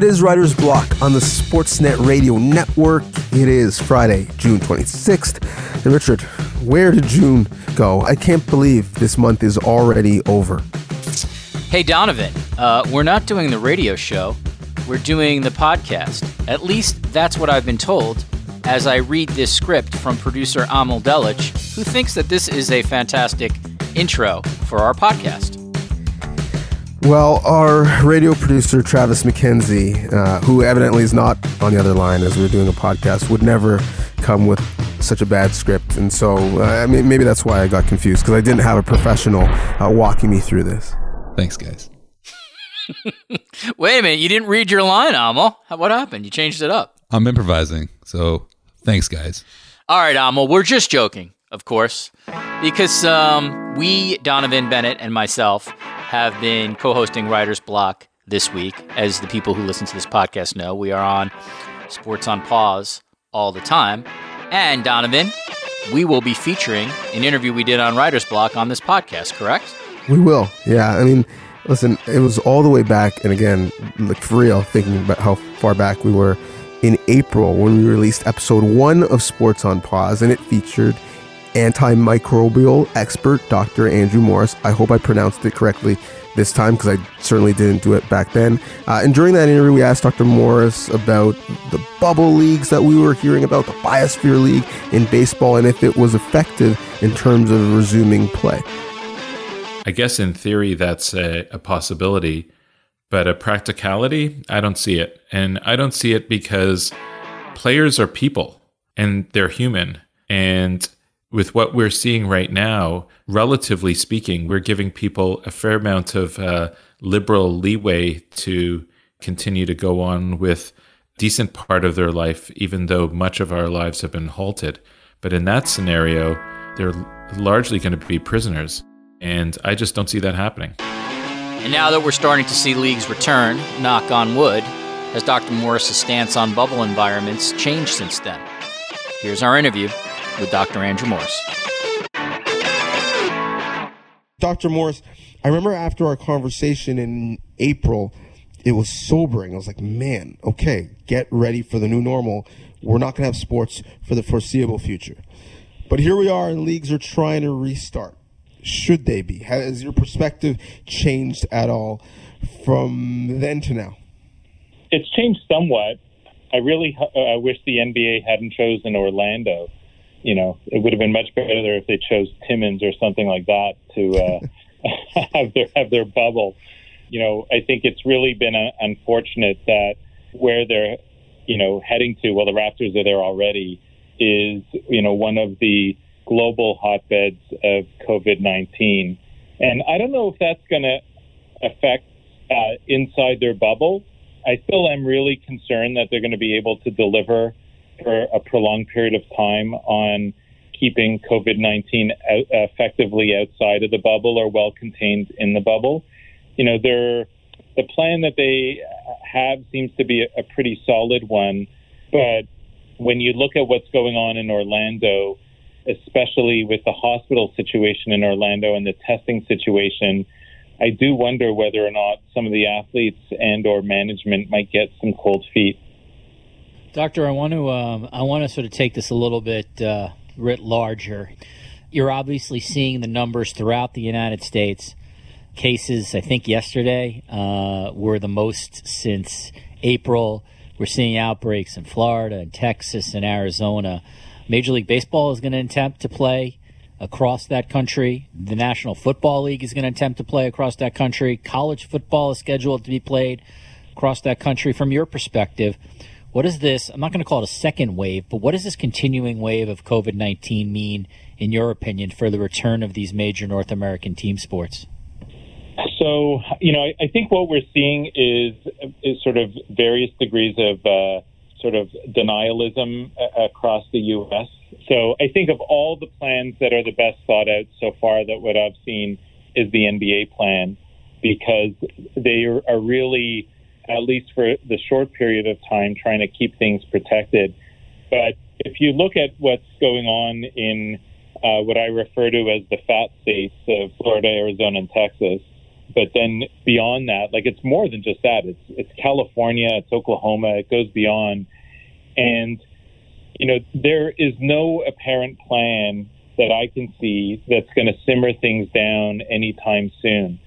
It is Writer's Block on the Sportsnet Radio Network. It is Friday, June 26th. And Richard, where did June go? I can't believe this month is already over. Hey, Donnovan, uh, we're not doing the radio show. We're doing the podcast. At least that's what I've been told as I read this script from producer Amal Delich, who thinks that this is a fantastic intro for our podcast. Well, our radio producer, Travis McKenzie, uh, who evidently is not on the other line as we're doing a podcast, would never come with such a bad script. And so, uh, I mean, maybe that's why I got confused because I didn't have a professional uh, walking me through this. Thanks, guys. Wait a minute, you didn't read your line, Amal. What happened? You changed it up. I'm improvising, so thanks, guys. All right, Amal, we're just joking, of course, because um, we, Donnovan Bennett and myself, have been co hosting Writer's Block this week. As the people who listen to this podcast know, we are on Sports on Pause all the time. And Donnovan, we will be featuring an interview we did on Writer's Block on this podcast, correct? We will. Yeah. I mean, listen, it was all the way back. And again, like for real, thinking about how far back we were in April when we released episode one of Sports on Pause, and it featured antimicrobial expert Dr. Andrew Morris. I hope I pronounced it correctly this time because I certainly didn't do it back then. Uh, and during that interview, we asked Dr. Morris about the bubble leagues that we were hearing about, the Biosphere League in baseball, and if it was effective in terms of resuming play. I guess in theory, that's a, a possibility, but a practicality, I don't see it. And I don't see it because players are people and they're human. And with what we're seeing right now, relatively speaking, we're giving people a fair amount of uh, liberal leeway to continue to go on with decent part of their life, even though much of our lives have been halted. But in that scenario, they're largely going to be prisoners. And I just don't see that happening. And now that we're starting to see leagues return, knock on wood, has Dr. Morris's stance on bubble environments changed since then? Here's our interview with Dr. Andrew Morris. Dr. Morris, I remember after our conversation in April, it was sobering. I was like, man, okay, get ready for the new normal. We're not going to have sports for the foreseeable future. But here we are, and leagues are trying to restart. Should they be? Has your perspective changed at all from then to now? It's changed somewhat. I really uh, wish the NBA hadn't chosen Orlando you know, it would have been much better if they chose Timmins or something like that to uh, have their have their bubble. You know, I think it's really been uh, unfortunate that where they're, you know, heading to. Well, the Raptors are there already. Is you know one of the global hotbeds of COVID nineteen, and I don't know if that's going to affect uh, inside their bubble. I still am really concerned that they're going to be able to deliver for a prolonged period of time on keeping COVID 19 effectively outside of the bubble or well contained in the bubble. You know, the plan that they have seems to be a, a pretty solid one, but when you look at what's going on in Orlando, especially with the hospital situation in Orlando and the testing situation, I do wonder whether or not some of the athletes and or management might get some cold feet. Doctor, I want to um, I want to sort of take this a little bit uh, writ larger. You're obviously seeing the numbers throughout the United States. Cases, I think yesterday uh, were the most since April. We're seeing outbreaks in Florida and Texas and Arizona. Major League Baseball is going to attempt to play across that country. The National Football League is going to attempt to play across that country. College football is scheduled to be played across that country. From your perspective, what is this? I'm not going to call it a second wave, but what does this continuing wave of COVID 19 mean, in your opinion, for the return of these major North American team sports? So, you know, I, I think what we're seeing is, is sort of various degrees of uh, sort of denialism a- across the U.S. So, I think of all the plans that are the best thought out so far, that what I've seen is the NBA plan because they are really at least for the short period of time, trying to keep things protected. But if you look at what's going on in uh, what I refer to as the fat states of Florida, Arizona, and Texas, but then beyond that, like it's more than just that. It's it's California, it's Oklahoma, it goes beyond, and you know there is no apparent plan that I can see that's going to simmer things down anytime soon.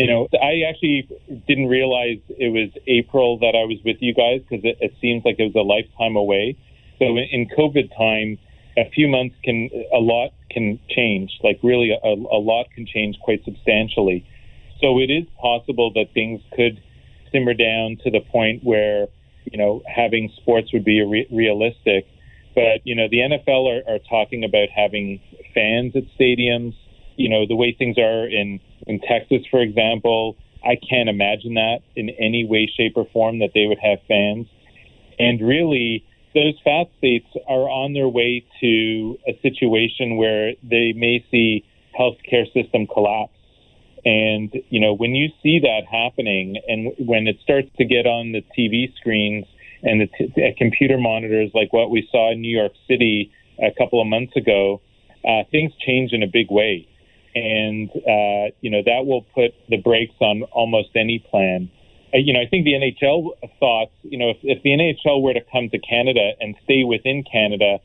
You know, I actually didn't realize it was April that I was with you guys because it, it seems like it was a lifetime away. So in, COVID time, a few months can a lot can change. Like really, a, a lot can change quite substantially. So it is possible that things could simmer down to the point where you know having sports would be re- realistic. But you know the NFL are, are talking about having fans at stadiums. You know the way things are in in Texas, for example. I can't imagine that in any way, shape, or form that they would have fans. And really, those fat states are on their way to a situation where they may see healthcare system collapse. And, you know, when you see that happening and when it starts to get on the TV screens and the t- computer monitors like what we saw in New York City a couple of months ago, uh, things change in a big way. And, uh, you know, that will put the brakes on almost any plan. Uh, you know, I think the NHL thoughts, you know, if, if the NHL were to come to Canada and stay within Canada,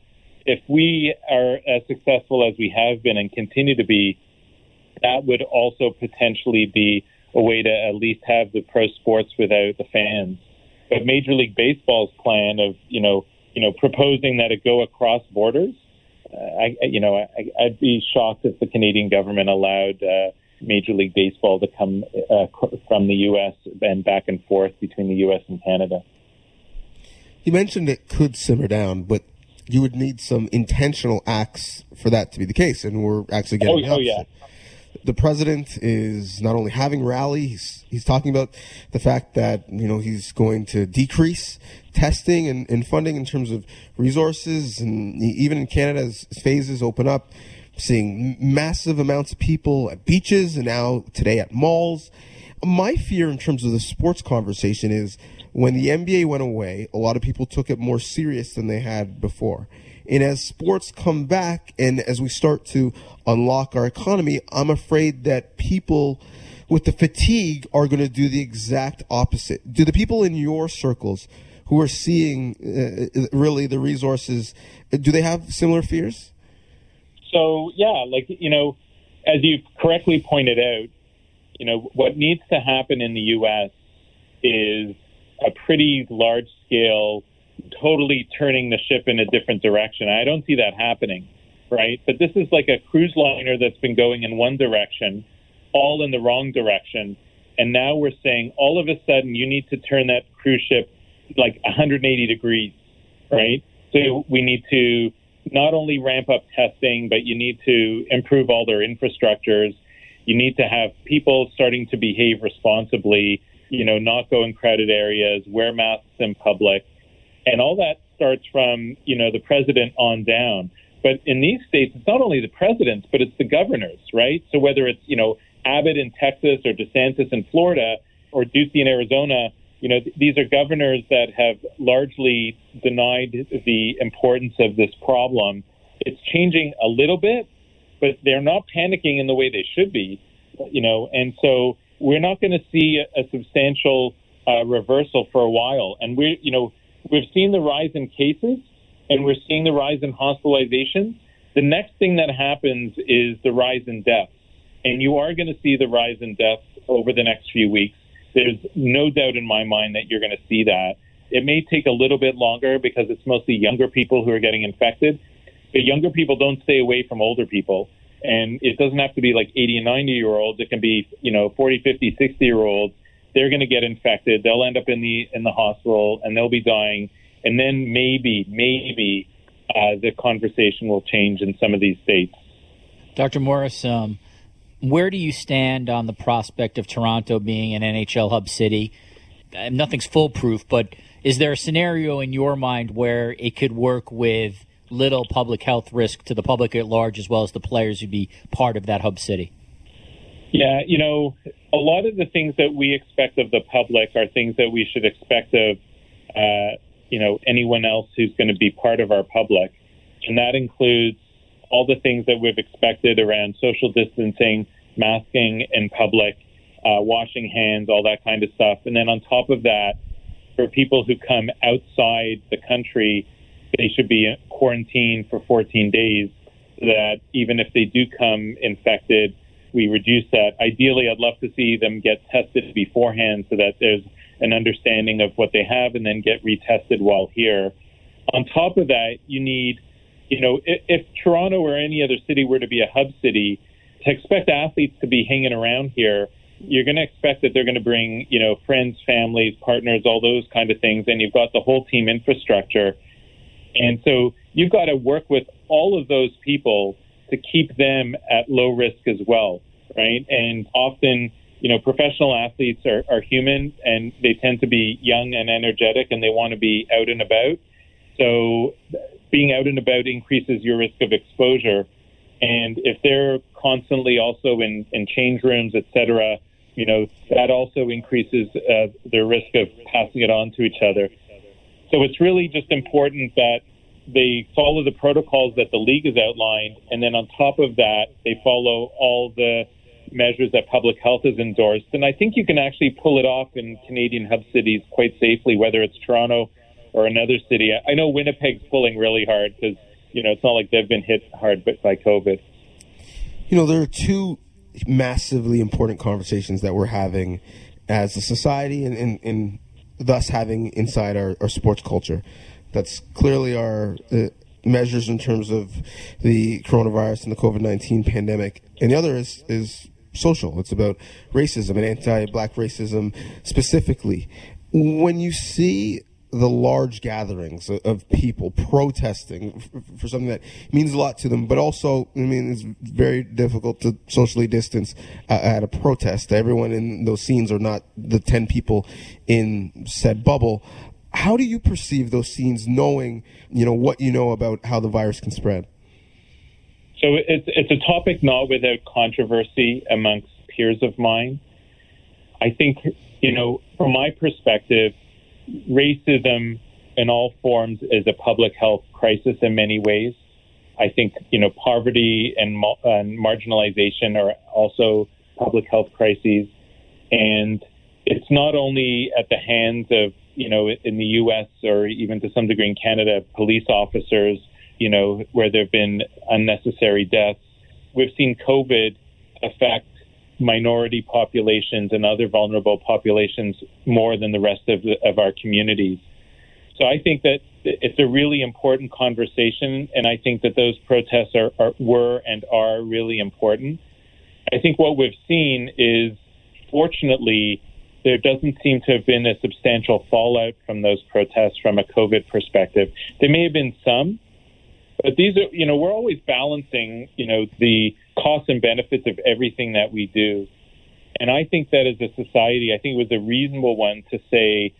if we are as successful as we have been and continue to be, that would also potentially be a way to at least have the pro sports without the fans. But Major League Baseball's plan of, you know, you know, proposing that it go across borders, I, you know, I, I'd be shocked if the Canadian government allowed. Uh, Major League Baseball to come uh, from the U.S. and back and forth between the U.S. and Canada. You mentioned it could simmer down, but you would need some intentional acts for that to be the case, and we're actually getting. Oh, oh yeah. The president is not only having rallies, he's, he's talking about the fact that you know he's going to decrease testing and, and funding in terms of resources, and even in Canada, as phases open up, seeing massive amounts of people at beaches and now today at malls. My fear in terms of the sports conversation is when the NBA went away, a lot of people took it more serious than they had before. And as sports come back and as we start to unlock our economy, I'm afraid that people with the fatigue are going to do the exact opposite. Do the people in your circles who are seeing uh, really the resources, do they have similar fears? so yeah, like you know, as you correctly pointed out, you know what needs to happen in the U.S. is a pretty large scale, totally turning the ship in a different direction. I don't see that happening, right? But this is like a cruise liner that's been going in one direction, all in the wrong direction, and now we're saying all of a sudden you need to turn that cruise ship like 180 degrees, right? So we need to not only ramp up testing, but you need to improve all their infrastructures. You need to have people starting to behave responsibly, you know, not go in crowded areas, wear masks in public. And all that starts from, you know, the president on down. But in these states, it's not only the presidents, but it's the governors, right? So whether it's, you know, Abbott in Texas or DeSantis in Florida or Ducey in Arizona, you know, th- these are governors that have largely denied the importance of this problem. It's changing a little bit, but they're not panicking in the way they should be, you know, and so we're not going to see a, a substantial uh, reversal for a while. And we're, you know, we've seen the rise in cases and we're seeing the rise in hospitalizations. The next thing that happens is the rise in deaths. And you are going to see the rise in deaths over the next few weeks. There's no doubt in my mind that you're going to see that. It may take a little bit longer because it's mostly younger people who are getting infected. But younger people don't stay away from older people. And it doesn't have to be like 80 and 90 year olds. It can be, you know, 40, 50, 60 year olds. They're going to get infected. They'll end up in the in the hospital and they'll be dying. And then maybe, maybe uh, the conversation will change in some of these states. Dr. Morris, um, where do you stand on the prospect of Toronto being an NHL hub city? Uh, nothing's foolproof, but is there a scenario in your mind where it could work with little public health risk to the public at large as well as the players who'd be part of that hub city? Yeah, you know, a lot of the things that we expect of the public are things that we should expect of, uh, you know, anyone else who's going to be part of our public. And that includes all the things that we've expected around social distancing, masking in public, uh, washing hands, all that kind of stuff. And then on top of that, for people who come outside the country, they should be quarantined for 14 days so that even if they do come infected, we reduce that. Ideally, I'd love to see them get tested beforehand so that there's an understanding of what they have and then get retested while here. On top of that, you need, you know, if, if Toronto or any other city were to be a hub city, to expect athletes to be hanging around here, you're going to expect that they're going to bring, you know, friends, families, partners, all those kind of things, and you've got the whole team infrastructure. And so you've got to work with all of those people to keep them at low risk as well, right? And often, you know, professional athletes are, are human and they tend to be young and energetic and they want to be out and about. So being out and about increases your risk of exposure. And if they're constantly also in, in change rooms, et cetera, you know, that also increases uh, their risk of passing it on to each other. So it's really just important that they follow the protocols that the league has outlined, and then on top of that, they follow all the measures that public health has endorsed. And I think you can actually pull it off in Canadian hub cities quite safely, whether it's Toronto or another city. I know Winnipeg's pulling really hard because you know it's not like they've been hit hard by COVID. You know, there are two massively important conversations that we're having as a society and, and, and thus having inside our, our sports culture. That's clearly our uh, measures in terms of the coronavirus and the COVID 19 pandemic. And the other is, is social. It's about racism and anti black racism specifically. When you see the large gatherings of people protesting for something that means a lot to them, but also, I mean, it's very difficult to socially distance at a protest. Everyone in those scenes are not the 10 people in said bubble. How do you perceive those scenes knowing, you know, what you know about how the virus can spread? So it's, it's a topic not without controversy amongst peers of mine. I think, you know, from my perspective, racism in all forms is a public health crisis in many ways. I think you know poverty and, and marginalization are also public health crises, and it's not only at the hands of you know in the U.S. or even to some degree in Canada, police officers, you know, where there have been unnecessary deaths. We've seen COVID affect minority populations and other vulnerable populations more than the rest of, the, of our communities. So I think that it's a really important conversation, and I think that those protests are, are, were and are really important. I think what we've seen is, fortunately, there doesn't seem to have been a substantial fallout from those protests from a COVID perspective. There may have been some, but these are, you know, we're always balancing, you know, the costs and benefits of everything that we do. And I think that as a society, I think it was a reasonable one to say,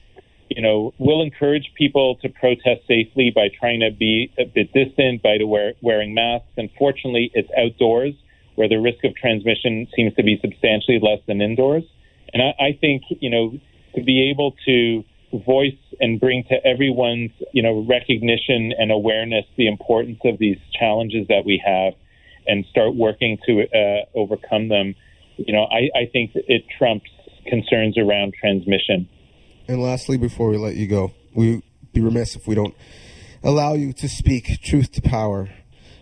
you know, we'll encourage people to protest safely by trying to be a bit distant, by wear, wearing masks. Unfortunately, it's outdoors where the risk of transmission seems to be substantially less than indoors. And I, I think, you know, to be able to voice and bring to everyone's, you know, recognition and awareness the importance of these challenges that we have and start working to uh, overcome them, you know, I, I think it trumps concerns around transmission. And lastly, before we let you go, we'd be remiss if we don't allow you to speak truth to power.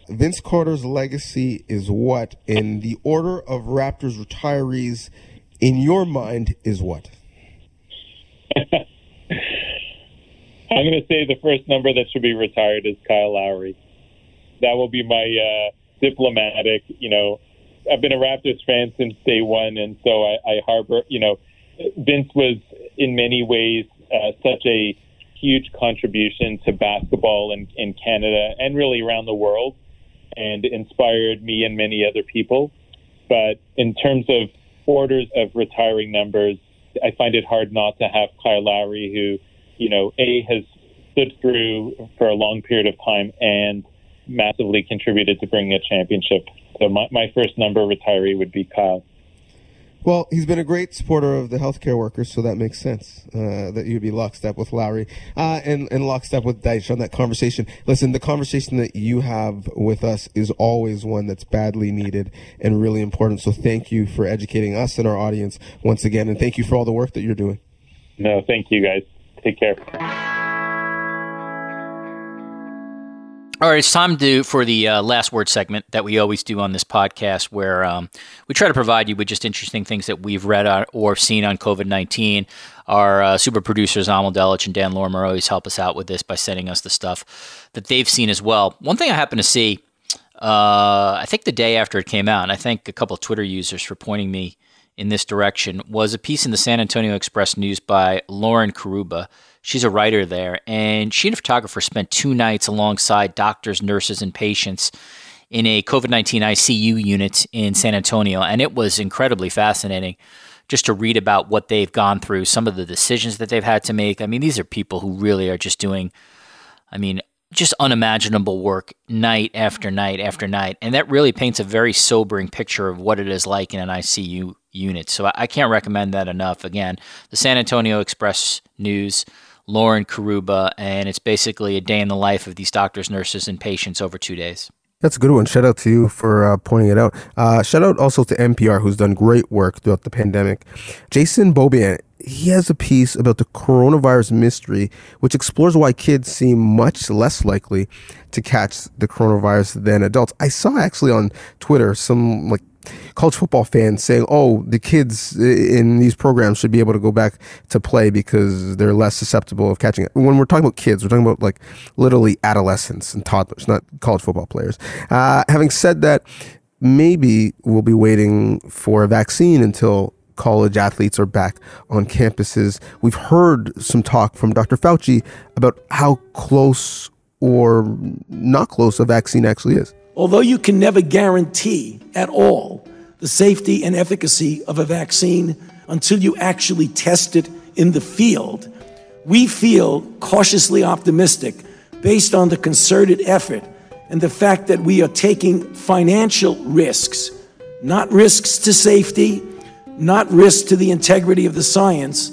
Vince Carter's legacy is what? In the order of Raptors retirees, in your mind, is what? I'm going to say the first number that should be retired is Kyle Lowry. That will be my uh, diplomatic. You know, I've been a Raptors fan since day one, and so I, I harbor. You know, Vince was in many ways uh, such a huge contribution to basketball in, in Canada and really around the world, and inspired me and many other people. But in terms of orders of retiring numbers, I find it hard not to have Kyle Lowry, who, you know, a has stood through for a long period of time and massively contributed to bringing a championship. So my, my first number retiree would be Kyle. Well, he's been a great supporter of the healthcare workers, so that makes sense uh, that you'd be lockstep with Lowry uh, and, and lockstep with Deitsch on that conversation. Listen, the conversation that you have with us is always one that's badly needed and really important. So thank you for educating us and our audience once again, and thank you for all the work that you're doing. No, thank you guys. Take care. All right, it's time to for the uh, last word segment that we always do on this podcast, where um, we try to provide you with just interesting things that we've read or seen on COVID nineteen. Our uh, super producers Amal Delich and Dan Lorimer always help us out with this by sending us the stuff that they've seen as well. One thing I happen to see, uh, I think the day after it came out, and I thank a couple of Twitter users for pointing me in this direction, was a piece in the San Antonio Express News by Lauren Caruba She's a writer there, and she and a photographer spent two nights alongside doctors, nurses, and patients in a COVID 19 ICU unit in San Antonio. And it was incredibly fascinating just to read about what they've gone through, some of the decisions that they've had to make. I mean, these are people who really are just doing, I mean, just unimaginable work night after night after night. And that really paints a very sobering picture of what it is like in an ICU unit. So I can't recommend that enough. Again, the San Antonio Express News Lauren Caruba, and it's basically a day in the life of these doctors, nurses, and patients over two days. That's a good one. Shout out to you for uh, pointing it out. Uh, shout out also to NPR, who's done great work throughout the pandemic. Jason Beaubien, he has a piece about the coronavirus mystery, which explores why kids seem much less likely to catch the coronavirus than adults. I saw actually on Twitter some like college football fans saying, "Oh, the kids in these programs should be able to go back to play because they're less susceptible of catching it." When we're talking about kids, we're talking about like literally adolescents and toddlers, not college football players. Uh, having said that, maybe we'll be waiting for a vaccine until college athletes are back on campuses. We've heard some talk from Dr. Fauci about how close or not close a vaccine actually is. Although you can never guarantee at all the safety and efficacy of a vaccine until you actually test it in the field, we feel cautiously optimistic based on the concerted effort and the fact that we are taking financial risks, not risks to safety, not risks to the integrity of the science,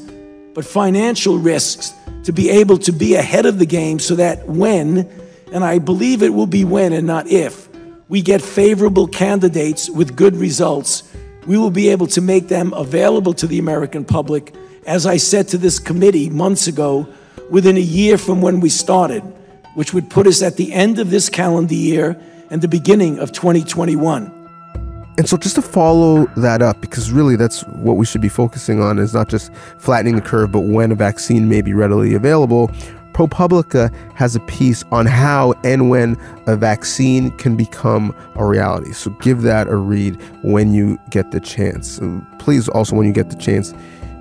but financial risks to be able to be ahead of the game so that when, and I believe it will be when and not if, we get favorable candidates with good results, we will be able to make them available to the American public, as I said to this committee months ago, within a year from when we started, which would put us at the end of this calendar year and the beginning of 2021. And so, just to follow that up, because really that's what we should be focusing on is not just flattening the curve, but when a vaccine may be readily available, ProPublica has a piece on how and when a vaccine can become a reality. So give that a read when you get the chance. And please, also, when you get the chance,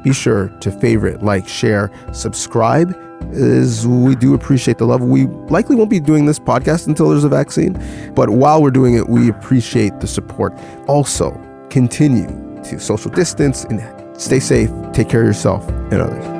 be sure to favorite, like, share, subscribe. As we do appreciate the love. We likely won't be doing this podcast until there's a vaccine, but while we're doing it, we appreciate the support. Also, continue to social distance and stay safe. Take care of yourself and others.